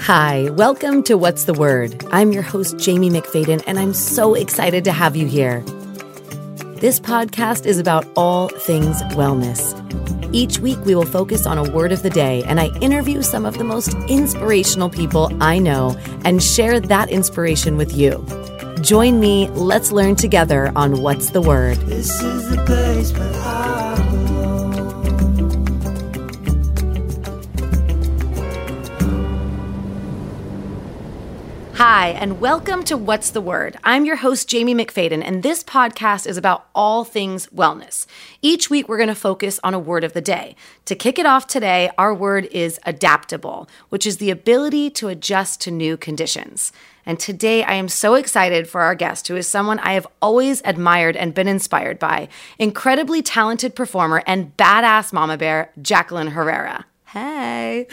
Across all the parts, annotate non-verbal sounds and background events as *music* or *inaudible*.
Hi, welcome to What's the Word? I'm your host, Jamie McFadden, and I'm so excited to have you here. This podcast is about all things wellness. Each week, we will focus on a word of the day, and I interview some of the most inspirational people I know and share that inspiration with you. Join me, let's learn together on What's the Word. This is the place where I Hi, and welcome to What's the Word? I'm your host, Jamie McFadden, and this podcast is about all things wellness. Each week, we're going to focus on a word of the day. To kick it off today, our word is adaptable, which is the ability to adjust to new conditions. And today, I am so excited for our guest, who is someone I have always admired and been inspired by incredibly talented performer and badass mama bear, Jacqueline Herrera. Hey.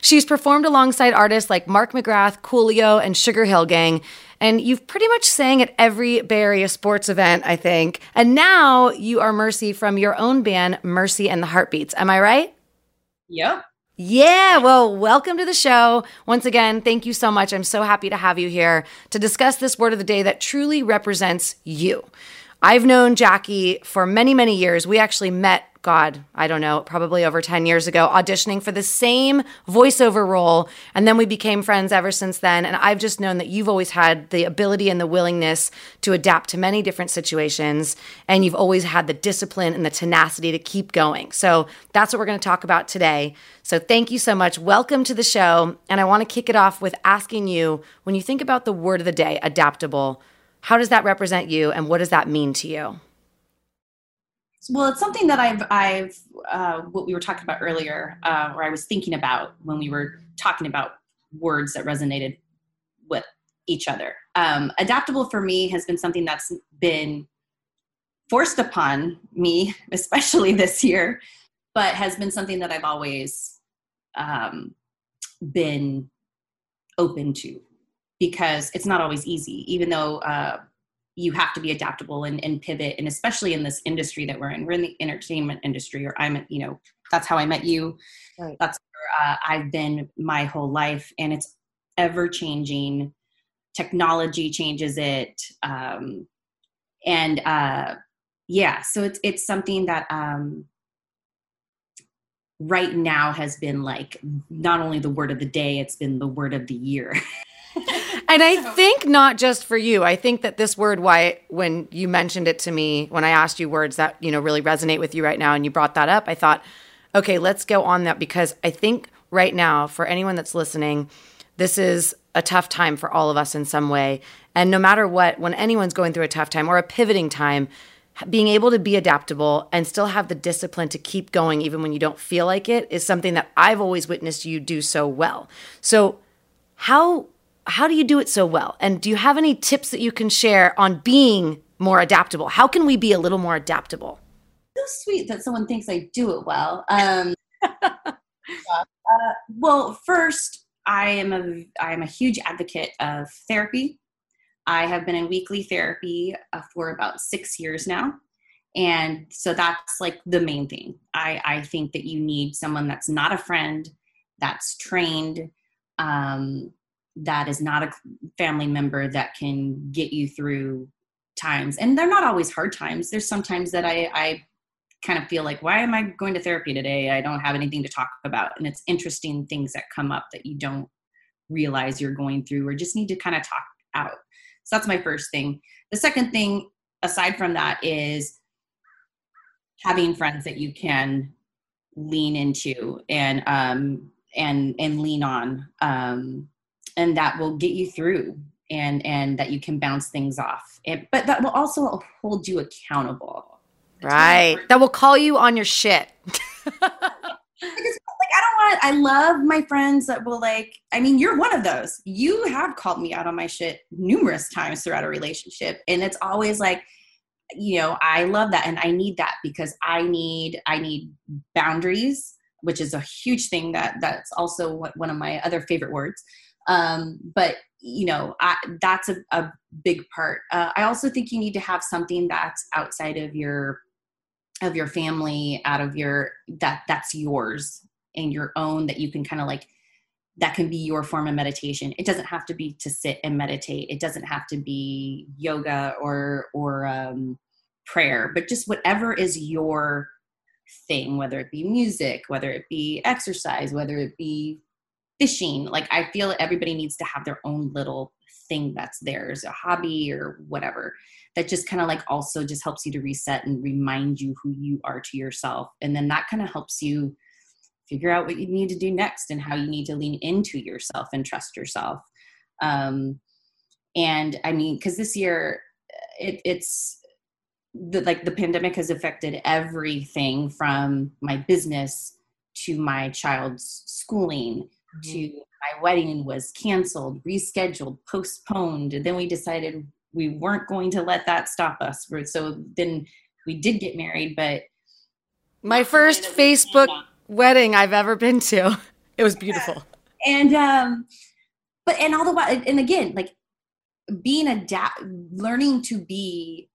She's performed alongside artists like Mark McGrath, Coolio, and Sugar Hill Gang. And you've pretty much sang at every Bay Area sports event, I think. And now you are Mercy from your own band, Mercy and the Heartbeats. Am I right? Yep. Yeah, well, welcome to the show. Once again, thank you so much. I'm so happy to have you here to discuss this word of the day that truly represents you. I've known Jackie for many, many years. We actually met, God, I don't know, probably over 10 years ago, auditioning for the same voiceover role. And then we became friends ever since then. And I've just known that you've always had the ability and the willingness to adapt to many different situations. And you've always had the discipline and the tenacity to keep going. So that's what we're going to talk about today. So thank you so much. Welcome to the show. And I want to kick it off with asking you when you think about the word of the day, adaptable, how does that represent you and what does that mean to you? Well, it's something that I've, I've, uh, what we were talking about earlier, uh, or I was thinking about when we were talking about words that resonated with each other. Um, adaptable for me has been something that's been forced upon me, *laughs* especially this year, but has been something that I've always um, been open to because it's not always easy, even though uh, you have to be adaptable and, and, pivot. And especially in this industry that we're in, we're in the entertainment industry, or I'm, you know, that's how I met you. Right. That's where uh, I've been my whole life, and it's ever changing. Technology changes it, um, and uh, yeah, so it's it's something that um, right now has been like not only the word of the day, it's been the word of the year. *laughs* and I *laughs* think not just for you. I think that this word, why when you mentioned it to me, when I asked you words that you know really resonate with you right now, and you brought that up, I thought, okay, let's go on that because I think right now for anyone that's listening, this is a tough time for all of us in some way. And no matter what, when anyone's going through a tough time or a pivoting time, being able to be adaptable and still have the discipline to keep going even when you don't feel like it is something that I've always witnessed you do so well. So, how how do you do it so well? And do you have any tips that you can share on being more adaptable? How can we be a little more adaptable? So sweet that someone thinks I do it well. Um, *laughs* uh, well, first, I am a I am a huge advocate of therapy. I have been in weekly therapy uh, for about six years now, and so that's like the main thing. I I think that you need someone that's not a friend, that's trained, um, that is not a family member that can get you through times. And they're not always hard times. There's sometimes that i i kind of feel like why am i going to therapy today? I don't have anything to talk about. And it's interesting things that come up that you don't realize you're going through or just need to kind of talk out. So that's my first thing. The second thing aside from that is having friends that you can lean into and um and and lean on. Um and that will get you through and and that you can bounce things off. And, but that will also hold you accountable. Right. that will call you on your shit. *laughs* Because like i don't want i love my friends that will like i mean you're one of those. You have called me out on my shit numerous times throughout a relationship and it's always like you know i love that and i need that because i need i need boundaries which is a huge thing that that's also one of my other favorite words um, but you know I, that's a, a big part. Uh, i also think you need to have something that's outside of your of your family out of your that that's yours and your own that you can kind of like that can be your form of meditation. It doesn't have to be to sit and meditate. It doesn't have to be yoga or or um, prayer but just whatever is your thing whether it be music whether it be exercise whether it be fishing. Like i feel everybody needs to have their own little thing that's theirs a hobby or whatever that just kind of like also just helps you to reset and remind you who you are to yourself. And then that kind of helps you figure out what you need to do next and how you need to lean into yourself and trust yourself. Um and i mean because this year it, it's the like the pandemic has affected everything from my business to my child's schooling mm-hmm. to my wedding was canceled rescheduled postponed and then we decided we weren't going to let that stop us. So then we did get married but my first facebook wedding i've ever been to. *laughs* It was beautiful. And um but and all the while and again like being adapt learning to be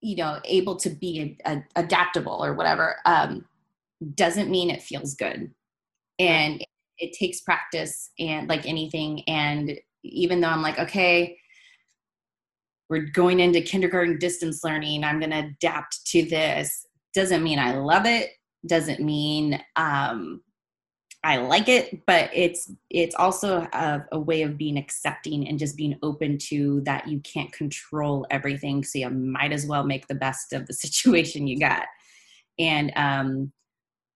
you know able to be a, a, adaptable or whatever um, doesn't mean it feels good. And it, it takes practice and like anything and even though i'm like okay we're going into kindergarten distance learning i'm going to adapt to this doesn't mean i love it doesn't mean um, I like it, but it's it's also a, a, way of being accepting and just being open to that you can't control everything, so you might as well make the best of the *laughs* situation you got. And um,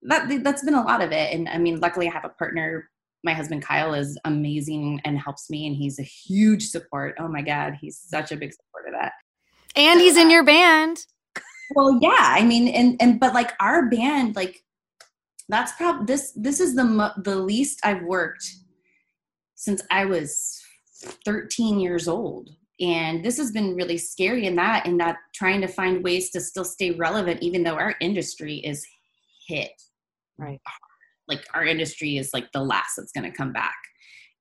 that that's been a lot of it. And I mean, luckily, I have a partner. My husband Kyle is amazing and helps me, and he's a huge support. Oh my God, he's such a big support of that. And he's in uh, your band. Well, yeah, I mean, and and but like our band, like that's probably this this is the the least I've worked since I was 13 years old and this has been really scary in that in that trying to find ways to still stay relevant even though our industry is hit right. Like our industry is like the last that's going to come back.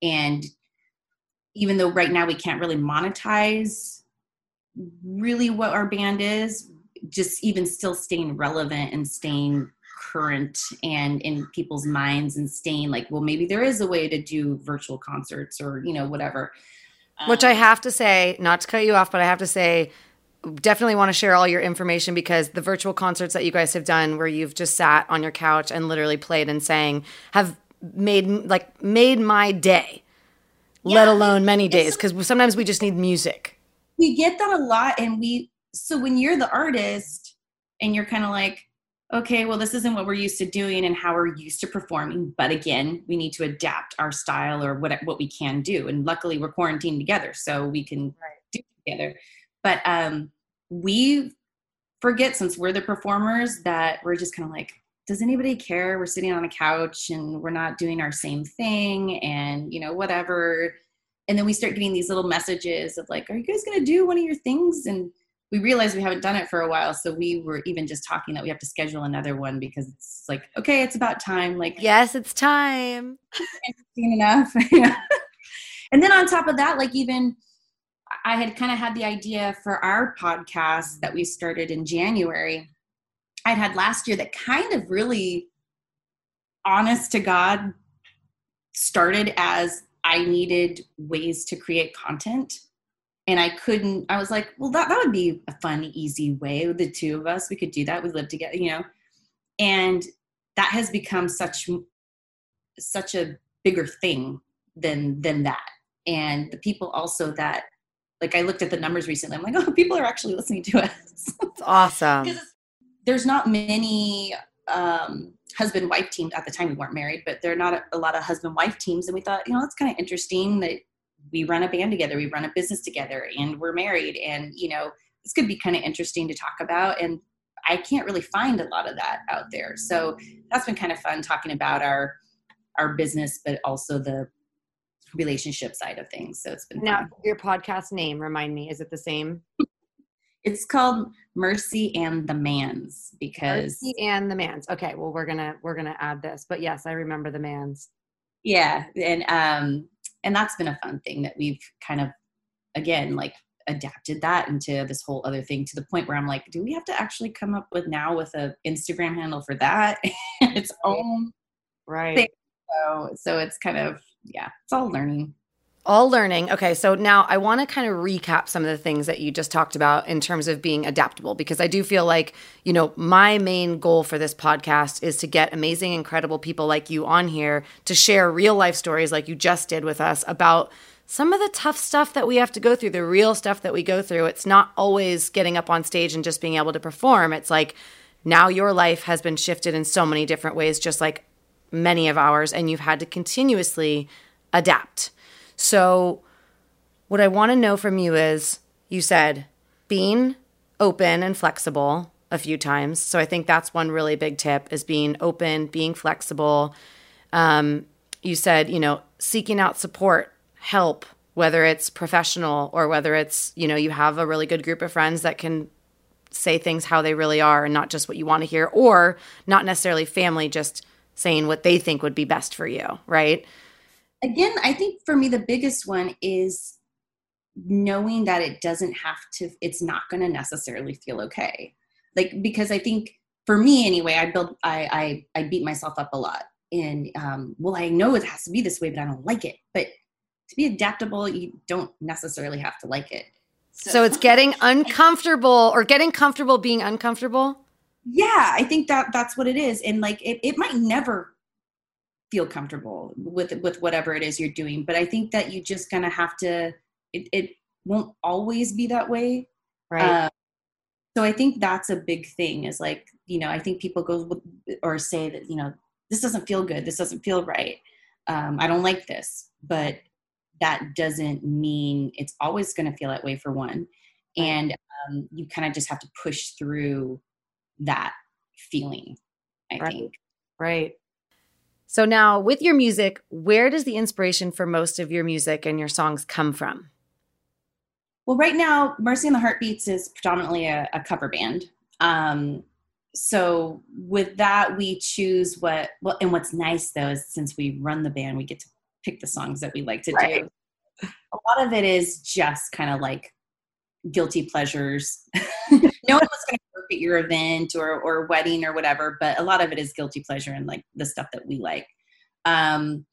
And even though right now we can't really monetize really what our band is just even still staying relevant and staying current and in people's minds and staying like well maybe there is a way to do virtual concerts or you know whatever. Which i um, have to say not to cut you off but i have to say definitely want to share all your information because the virtual concerts that you guys have done where you've just sat on your couch and literally played and sang have made like made my day yeah, let alone many days because sometimes we just need music we get that a lot and we so when you're the artist and you're kind of like okay, well, this isn't what we're used to doing and how we're used to performing. But again, we need to adapt our style or what what we can do. And luckily, we're quarantined together, so we can right. do together. But um, we forget since we're the performers that we're just kind of like, does anybody care? We're sitting on a couch and we're not doing our same thing, and you know, whatever. And then we start getting these little messages of like, are you guys going to do one of your things? And we realize we haven't done it for a while so we were even just talking that we have to schedule another one because it's like okay it's about time like yes it's time *laughs* interesting enough *laughs* and then on top of that like even i had kind of had the idea for our podcast that we started in january i'd had last year that kind of really honest to god started as i needed ways to create content and I couldn't, I was like, well, that, that would be a fun, easy way. The two of us, we could do that. We live together, you know. And that has become such such a bigger thing than than that. And the people also that like I looked at the numbers recently, I'm like, oh, people are actually listening to us. *laughs* It's awesome. there's not many um, husband wife teams at the time we weren't married, but there are not a, a lot of husband wife teams. And we thought, you know, it's kind of interesting that we run a band together, we run a business together, and we're married. And, you know, this could be kind of interesting to talk about. And I can't really find a lot of that out there. So that's been kind of fun talking about our our business, but also the relationship side of things. So it's been now fun. your podcast name. Remind me, is it the same? *laughs* it's called Mercy and the Mans because Mercy and the Mans. Okay, well we're gonna we're gonna add this, but yes, I remember the Mans. Yeah, and um, and that's been a fun thing that we've kind of again like adapted that into this whole other thing to the point where I'm like, do we have to actually come up with now with a Instagram handle for that *laughs* its own right? Thing? So so it's kind of yeah, it's all learning. All learning. Okay, so now I want to kind of recap some of the things that you just talked about in terms of being adaptable because I do feel like, you know, my main goal for this podcast is to get amazing, incredible people like you on here to share real life stories like you just did with us about some of the tough stuff that we have to go through, the real stuff that we go through. It's not always getting up on stage and just being able to perform. It's like now your life has been shifted in so many different ways, just like many of ours, and you've had to continuously adapt. So, what I want to know from you is you said being open and flexible a few times. So, I think that's one really big tip is being open, being flexible. Um, you said, you know, seeking out support, help, whether it's professional or whether it's, you know, you have a really good group of friends that can say things how they really are and not just what you want to hear, or not necessarily family, just saying what they think would be best for you, right? again, I think for me, the biggest one is knowing that it doesn't have to, it's not going to necessarily feel okay. Like, because I think for me anyway, I build, I, I, I beat myself up a lot. And, um, well, I know it has to be this way, but I don't like it. But to be adaptable, you don't necessarily have to like it. So, so it's getting *laughs* uncomfortable or getting comfortable being uncomfortable. Yeah, I think that that's what it is. And like, it, it might never feel comfortable with with whatever it is you're doing but i think that you just kind of have to it, it won't always be that way. Right. Uh, so i think that's a big thing is like you know i think people go or say that you know this doesn't feel good. This doesn't feel right. Um, i don't like this. But that doesn't mean it's always going to feel that way for one. And um, you kind of just have to push through that feeling i right. think right so now with your music, where does the inspiration for most of your music and your songs come from? Well, right now, Mercy and the Heartbeats is predominantly a, a cover band. Um, so with that, we choose what. Well, and what's nice though is since we run the band, we get to pick the songs that we like to right. do. A lot of it is just kind of like guilty pleasures. *laughs* no one was going to work at your event or or wedding or whatever, but a lot of it is guilty pleasure and like the stuff that we like. Um,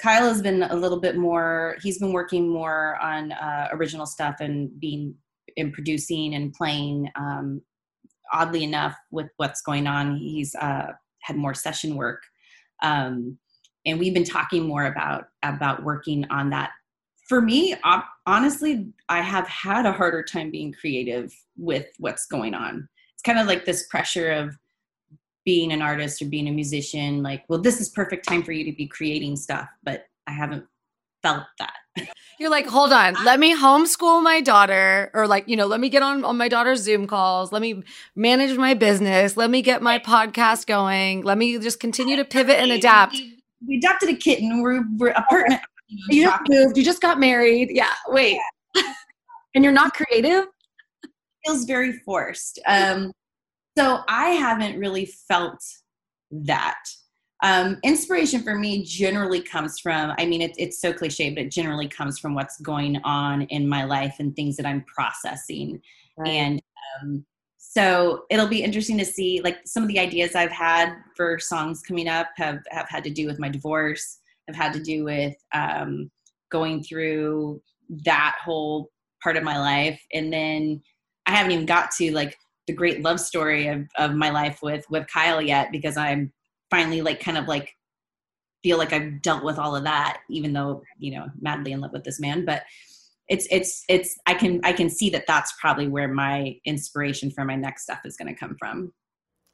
Kyle has been a little bit more. He's been working more on uh, original stuff and being and producing and playing. Um, oddly enough, with what's going on, he's uh, had more session work, um, and we've been talking more about about working on that for me, honestly, I have had a harder time being creative with what's going on. It's kind of like this pressure of being an artist or being a musician. Like, well, this is perfect time for you to be creating stuff, but I haven't felt that. You're like, hold on, let me homeschool my daughter, or like, you know, let me get on on my daughter's Zoom calls. Let me manage my business. Let me get my podcast going. Let me just continue to pivot and adapt. We adopted a kitten. We're, we're apartment you just moved, you just got married. Yeah, wait. *laughs* And you're not creative? Feels very forced. Um, so I haven't really felt that. Um, inspiration for me generally comes from, I mean, it, it's so cliche, but it generally comes from what's going on in my life and things that I'm processing. Right. And um, so it'll be interesting to see, like, some of the ideas I've had for songs coming up have, have had to do with my divorce have had to do with um, going through that whole part of my life and then i haven't even got to like the great love story of, of my life with with kyle yet because i'm finally like kind of like feel like i've dealt with all of that even though you know madly in love with this man but it's it's it's i can i can see that that's probably where my inspiration for my next stuff is going to come from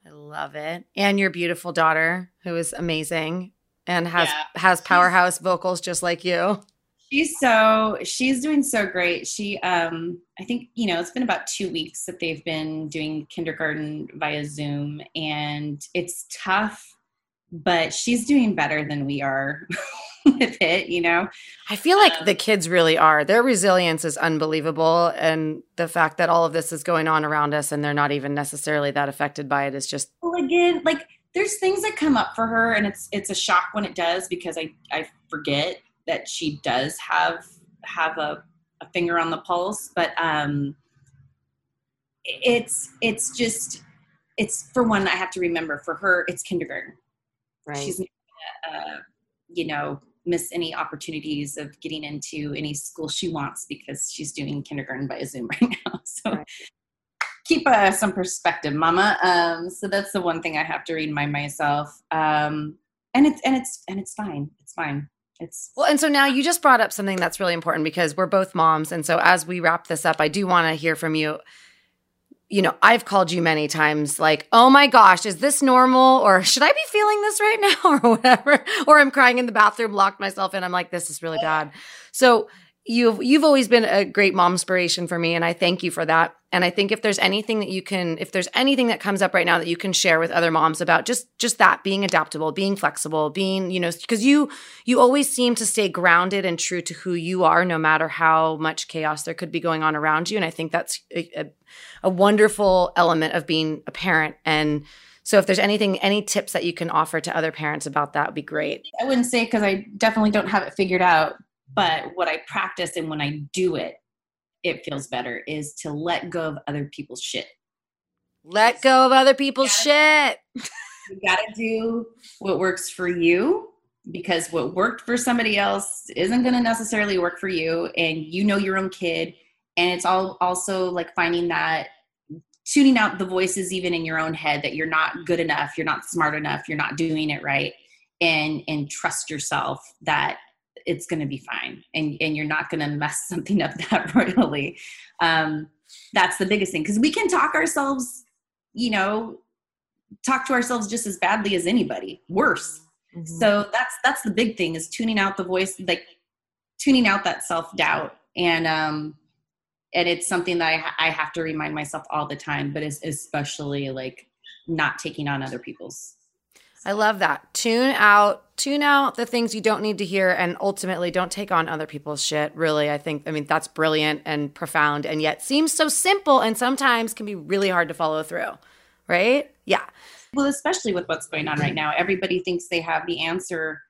i love it and your beautiful daughter who is amazing and has yeah. has powerhouse vocals just like you. She's so she's doing so great. She um I think you know it's been about 2 weeks that they've been doing kindergarten via Zoom and it's tough but she's doing better than we are *laughs* with it, you know. I feel like um, the kids really are. Their resilience is unbelievable and the fact that all of this is going on around us and they're not even necessarily that affected by it is just Well again, like there's things that come up for her and it's it's a shock when it does because I I forget that she does have have a, a finger on the pulse but um it's it's just it's for one I have to remember for her it's kindergarten right she's uh, you know, miss any opportunities of getting into any school she wants because she's doing kindergarten by Zoom *laughs* right now. So right. keep uh, some perspective, Mama. Um, so that's the one thing I have to remind myself. Um, and it's and it's and it's fine. It's fine. It's well, and so now you just brought up something that's really important because we're both moms, and so as we wrap this up, I do want to hear from you you know, I've called you many times like, oh my gosh, is this normal? Or should I be feeling this right now? *laughs* Or whatever. Or I'm crying in the bathroom, locked myself in. I'm like, this is really bad. So you've you've always been a great mom inspiration for me and i thank you for that. And i think if there's anything that you can if there's anything that comes up right now that you can share with other moms about just just that being adaptable being flexible being you know because you you always seem to stay grounded and true to who you are no matter how much chaos there could be going on around you. And i think that's a, a, a wonderful element of being a parent. And so if there's anything, any tips that you can offer to other parents about that would be great. I wouldn't say because I definitely don't have it figured out, but what I practice and when I do it, it feels better is to let go of other people's shit. Let go of other people's you gotta, shit. *laughs* you gotta do what works for you because what worked for somebody else isn't going to necessarily work for you and you know your own kid and it's all also like finding that tuning out the voices even in your own head that you're not good enough you're not smart enough you're not doing it right and and trust yourself that it's going to be fine and, and you're not going to mess *laughs* something up that *laughs* royally. Um, that's the biggest thing because we can talk ourselves you know talk to ourselves just as badly as anybody worse. Mm-hmm. so that's that's the big thing is tuning out the voice like tuning out that self-doubt. And um and it's something that I, I have to remind myself all the time but it's especially like not taking on other people's I love that. Tune out, tune out the things you don't need to hear, and ultimately don't take on other people's shit. Really, I think, I mean, that's brilliant and profound, and yet seems so simple and sometimes can be really hard to follow through, right? Yeah. Well, especially with what's going on right now, everybody thinks they have the answer.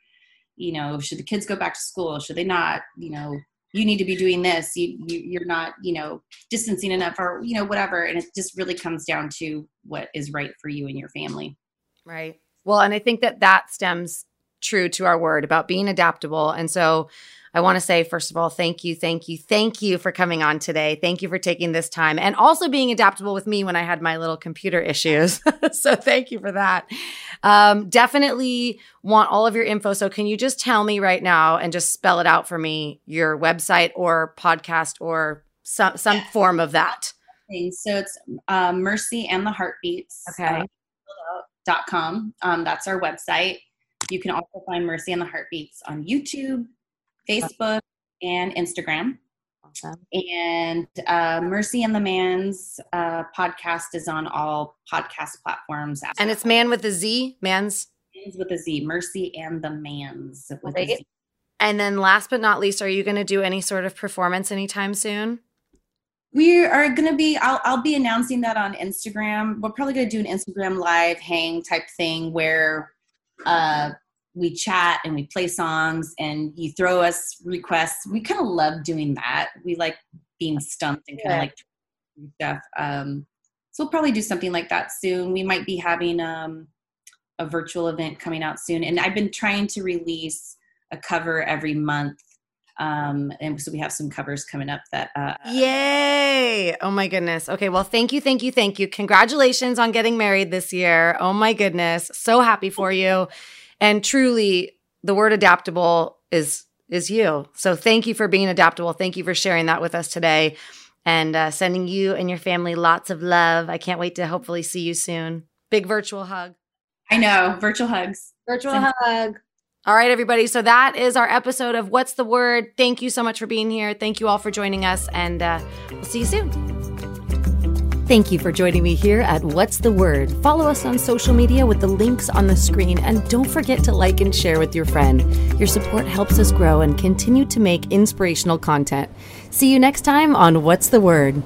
You know, should the kids go back to school? Should they not? You know, you need to be doing this. You, you you're not, you know, distancing enough, or you know, whatever. And it just really comes down to what is right for you and your family. Right. Well, and I think that that stems true to our word about being adaptable. And so I want to say, first of all, thank you, thank you, thank you for coming on today. Thank you for taking this time and also being adaptable with me when I had my little computer issues. *laughs* so thank you for that. Um, definitely want all of your info. So can you just tell me right now and just spell it out for me, your website or podcast or some, some form of that? So it's uh, Mercy and the Heartbeats. Okay. Com. Um, that's our website. You can also find Mercy and the Heartbeats on YouTube, Facebook, and Instagram. Awesome. And uh, Mercy and the Man's uh, podcast is on all podcast platforms. And it's Man with a Z, Man's? Man's with a Z, Mercy and the Man's with a Z. And then last but not least, are you going to do any sort of performance anytime soon? We are going to be I'll, I'll be announcing that on instagram. We're probably going to do an instagram live hang type thing where uh, we chat and we play songs and you throw us requests. We kind of love doing that. We like being stumped and kind of yeah. like stuff. Um, so we'll probably do something like that soon. We might be having um, a virtual event coming out soon. And i've been trying to release a cover every month um, and so we have some covers coming up that. Uh, Yay! Oh my goodness. Okay, well, thank you, thank you, thank you. Congratulations on getting married this year. Oh my goodness, so happy for you. And truly, the word adaptable is is you. So thank you for being adaptable. Thank you for sharing that with us today, and uh, sending you and your family lots of love. I can't wait to hopefully see you soon. Big virtual hug. I know, virtual hugs. Virtual hug. All right, everybody. So that is our episode of What's the Word. Thank you so much for being here. Thank you all for joining us, and uh, we'll see you soon. Thank you for joining me here at What's the Word. Follow us on social media with the links on the screen, and don't forget to like and share with your friend. Your support helps us grow and continue to make inspirational content. See you next time on What's the Word.